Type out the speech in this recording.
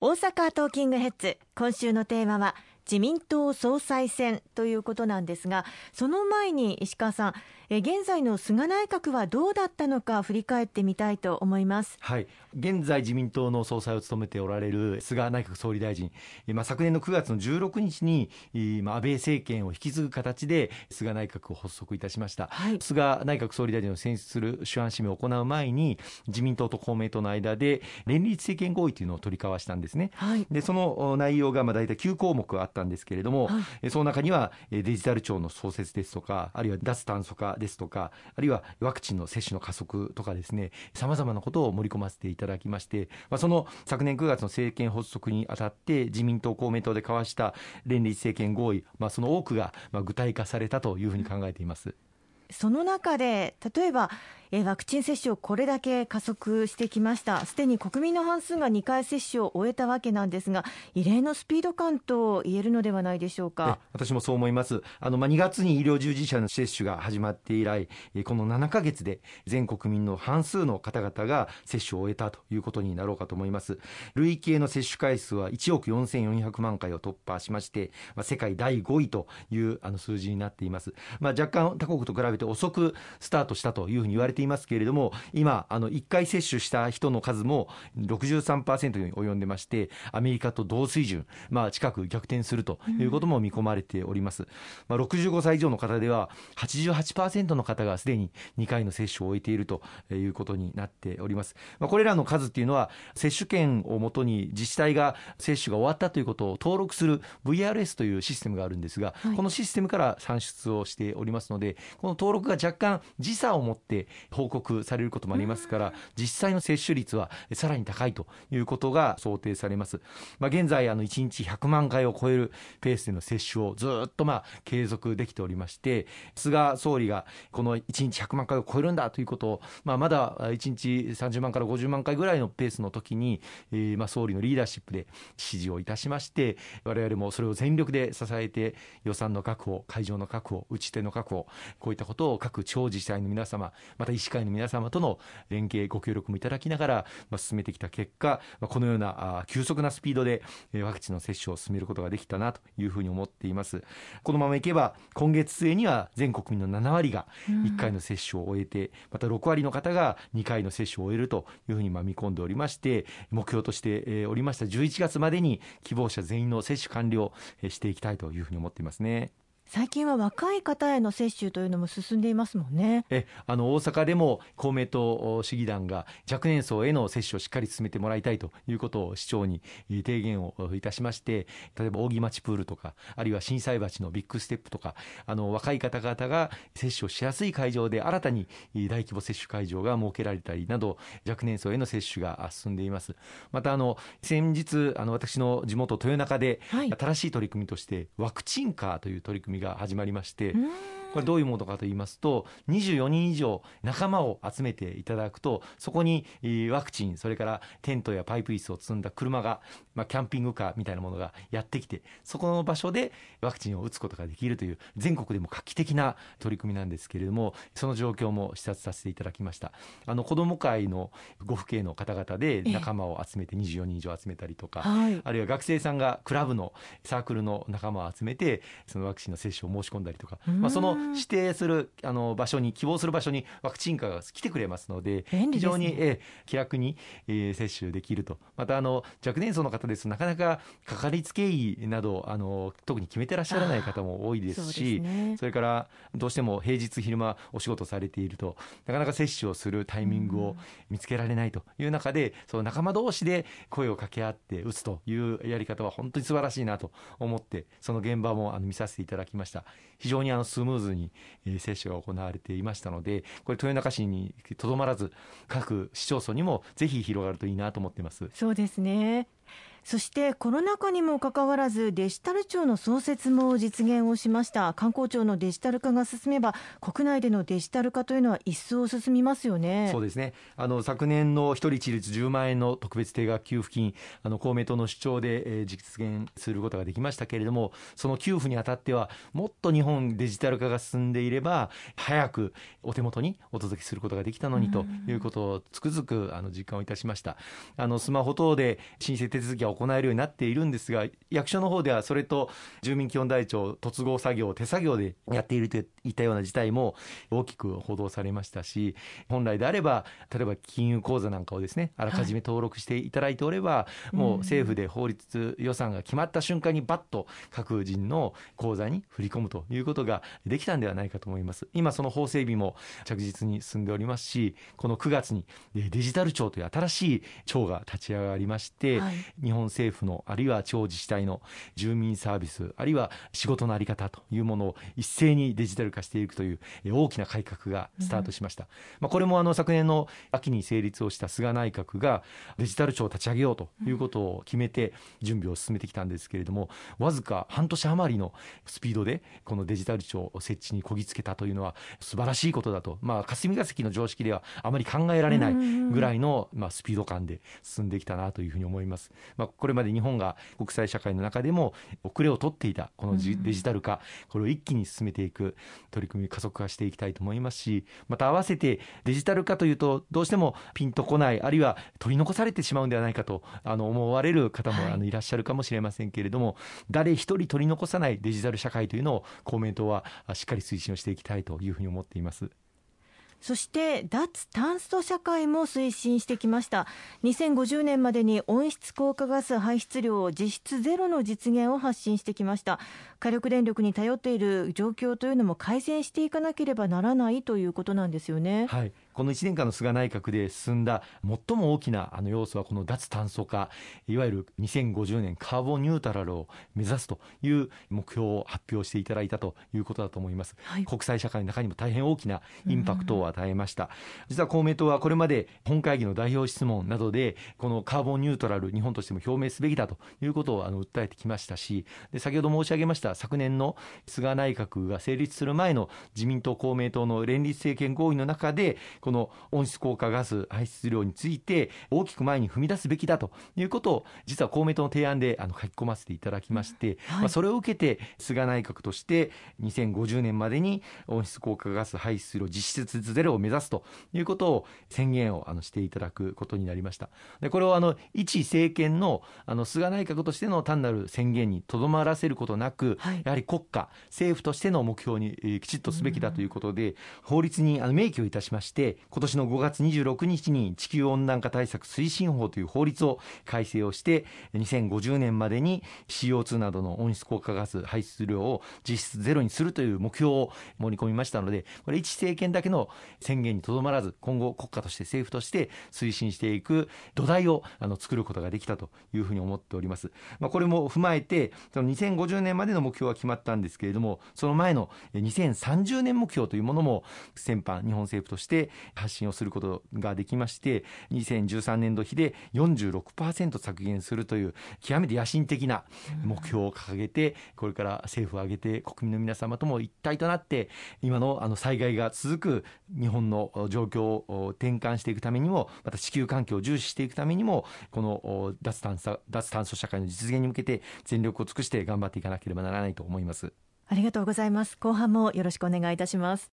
大阪トーキングヘッズ。今週のテーマは自民党総裁選ということなんですがその前に石川さんえ現在の菅内閣はどうだったのか振り返ってみたいと思います。はい。現在自民党の総裁を務めておられる菅内閣総理大臣、まあ、昨年の9月の16日に、まあ、安倍政権を引き継ぐ形で菅内閣を発足いたしました、はい、菅内閣総理大臣を選出する主案指名を行う前に自民党と公明党の間で連立政権合意というのを取り交わしたんですね、はい、でその内容がまあ大体9項目あったんですけれども、はい、その中にはデジタル庁の創設ですとかあるいは脱炭素化ですとかあるいはワクチンの接種の加速とかですねさまざまなことを盛り込ませていただきまして、まあ、その昨年9月の政権発足にあたって自民党公明党で交わした連立政権合意、まあ、その多くが具体化されたというふうに考えています。その中で例えばえワクチン接種をこれだけ加速してきました。すでに国民の半数が2回接種を終えたわけなんですが異例のスピード感と言えるのではないでしょうか。私もそう思います。あの、まあ、2月に医療従事者の接種が始まって以来この7か月で全国民の半数の方々が接種を終えたということになろうかと思います。累計の接種回数は1億4400万回を突破しまして、まあ、世界第5位というあの数字になっています、まあ、若干他国と比べて遅くスタートしたというふうに言われてていますけれども今あの1回接種した人の数も63%に及んでましてアメリカと同水準、まあ、近く逆転するということも見込まれております、まあ、65歳以上の方では88%の方がすでに2回の接種を終えているということになっております、まあ、これらの数っていうのは接種券をもとに自治体が接種が終わったということを登録する VRS というシステムがあるんですが、はい、このシステムから算出をしておりますのでこの登録が若干時差を持って報告されることもありますから、実際の接種率はさらに高いということが想定されます。まあ、現在、あの、1日100万回を超えるペースでの接種をずっとまあ、継続できておりまして、菅総理がこの1日100万回を超えるんだということを、まあ、まだ1日30万から50万回ぐらいのペースの時に、えー、まあ、総理のリーダーシップで指示をいたしまして、我々もそれを全力で支えて、予算の確保、会場の確保、打ち手の確保、こういったことを各地方自治体の皆様、また医師会の皆様との連携ご協力もいただきながら、まあ、進めてきた結果、まあ、このようなあ急速なスピードでワクチンの接種を進めることができたなというふうに思っていますこのままいけば今月末には全国民の7割が1回の接種を終えて、また6割の方が2回の接種を終えるというふうにまあ見込んでおりまして目標としておりました11月までに希望者全員の接種完了していきたいというふうに思っていますね。最近は若い方への接種というのも進んでいますもんね。えあの大阪でも公明党市議団が若年層への接種をしっかり進めてもらいたいということを市長に提言をいたしまして例えば扇町プールとかあるいは心斎橋のビッグステップとかあの若い方々が接種をしやすい会場で新たに大規模接種会場が設けられたりなど若年層への接種が進んでいます。またあの先日あの私の地元豊中で新しい取り組みとしてワクチンカーという取り組みが始まりまして、これどういうものかと言いますと24人以上仲間を集めていただくとそこにワクチンそれからテントやパイプ椅子を積んだ車が、まあ、キャンピングカーみたいなものがやってきてそこの場所でワクチンを打つことができるという全国でも画期的な取り組みなんですけれどもその状況も視察させていただきました。あの子ども会のご父兄の方々で仲間を集めて24人以上集めたりとか、あるいは学生さんがクラブのサークルの仲間を集めてそのワクチンの接種を申し込んだりとか、まあ、その指定するあの場所に希望する場所にワクチンカーが来てくれますので非常に、え気楽に、えー、接種できると。またあの若年層の方ですとなかなかかかりつけ医などあの特に決めてらっしゃらない方も多いですしそれからどうしても平日昼間お仕事されているとなかなか接種をするタイミングを見つけられないという中でその仲間同士で声を掛け合って打つというやり方は本当に素晴らしいなと思ってその現場もあの見させていただきました。非常にあのスムーズに接種が行われていましたのでこれ豊中市にとどまらず各市町村にもぜひ広がるといいなと思っています。そうですね。そしてコロナ禍にもかかわらずデジタル庁の創設も実現をしました。観光庁のデジタル化が進めば国内でのデジタル化というのは一層進みますよね。そうですね。あの昨年の一人一律10万円の特別定額給付金あの公明党の主張で、えー、実現することができましたけれどもその給付にあたってはもっと日本デジタル化が進んでいれば早くお手元にお届けすることができたのにということをつくづくあの実感をいたしました。あのスマホ等で申請手続き行えるようになっているんですが役所の方ではそれと住民基本台帳突合作業手作業でやっているといったような事態も大きく報道されましたし本来であれば例えば金融口座なんかをですねあらかじめ登録していただいておれば、はい、もう政府で法律予算が決まった瞬間にバッと各人の口座に振り込むということができたんではないかと思います。今その法整備も着実に進んでおりますしこの9月にデジタル庁という新しい庁が立ち上がりまして、はい、日本政府のあるいは地方自治体の住民サービスあるいは仕事の在り方というものを一斉にデジタル化していくという大きな改革がスタートしました、うん、まあ、これもあの昨年の秋に成立をした菅内閣がデジタル庁を立ち上げようということを決めて準備を進めてきたんですけれどもわずか半年余りのスピードでこのデジタル庁設置にこぎつけたというのは素晴らしいことだと、まあ、霞が関の常識ではあまり考えられないぐらいの、まあ、スピード感で進んできたなというふうに思います。まあ、これまで日本が国際社会の中でも遅れを取っていたこのデジタル化、これを一気に進めていく取り組み加速化していきたいと思いますしまた合わせてデジタル化というとどうしてもピンとこないあるいは取り残されてしまうんではないかとあの思われる方もあのいらっしゃるかもしれませんけれども、はい、誰一人取り残さないデジタル社会というのを公明党はしっかり推進をしていきたいというふうに思っています。そして脱炭素社会も推進してきました。2050年までに温室効果ガス排出量を実質ゼロの実現を発信してきました。火力電力に頼っている状況というのも改善していかなければならないということなんですよね。はい。この1年間の菅内閣で進んだ最も大きなあの要素はこの脱炭素化いわゆる2050年カーボンニュートラルを目指すという目標を発表していただいたということだと思います、はい、国際社会の中にも大変大きなインパクトを与えました、実は公明党はこれまで本会議の代表質問などでこのカーボンニュートラル日本としても表明すべきだということをあの訴えてきましたしで先ほど申し上げました昨年の菅内閣が成立する前の自民党公明党の連立政権合意の中でこの温室効果ガス排出量について大きく前に踏み出すべきだということを実は公明党の提案であの書き込ませていただきまして、はい、まあ、それを受けて菅内閣として2050年までに温室効果ガス排出量実質ゼロを目指すということを宣言をあのしていただくことになりました。でこれをあの一政権のあの菅内閣としての単なる宣言にとどまらせることなく、はい、やはり国家政府としての目標にきちっとすべきだということで、法律にあの明記をいたしまして今年の5月26日に地球温暖化対策推進法という法律を改正をして2050年までに CO2 などの温室効果ガス排出量を実質ゼロにするという目標を盛り込みましたのでこれ一政権だけの宣言にとどまらず今後国家として政府として推進していく土台をあの作ることができたというふうに思っております。まあ、これも踏まえてその2050年までの目標は決まったんですけれどもその前の2030年目標というものも先般日本政府として発信をすることができまして2013年度比で46%削減するという極めて野心的な目標を掲げてこれから政府を挙げて国民の皆様とも一体となって今のあの災害が続く日本の状況を転換していくためにもまた地球環境を重視していくためにもこの脱炭素脱炭素社会の実現に向けて全力を尽くして頑張っていかなければならないと思います。ありがとうございます。後半もよろしくお願いいたします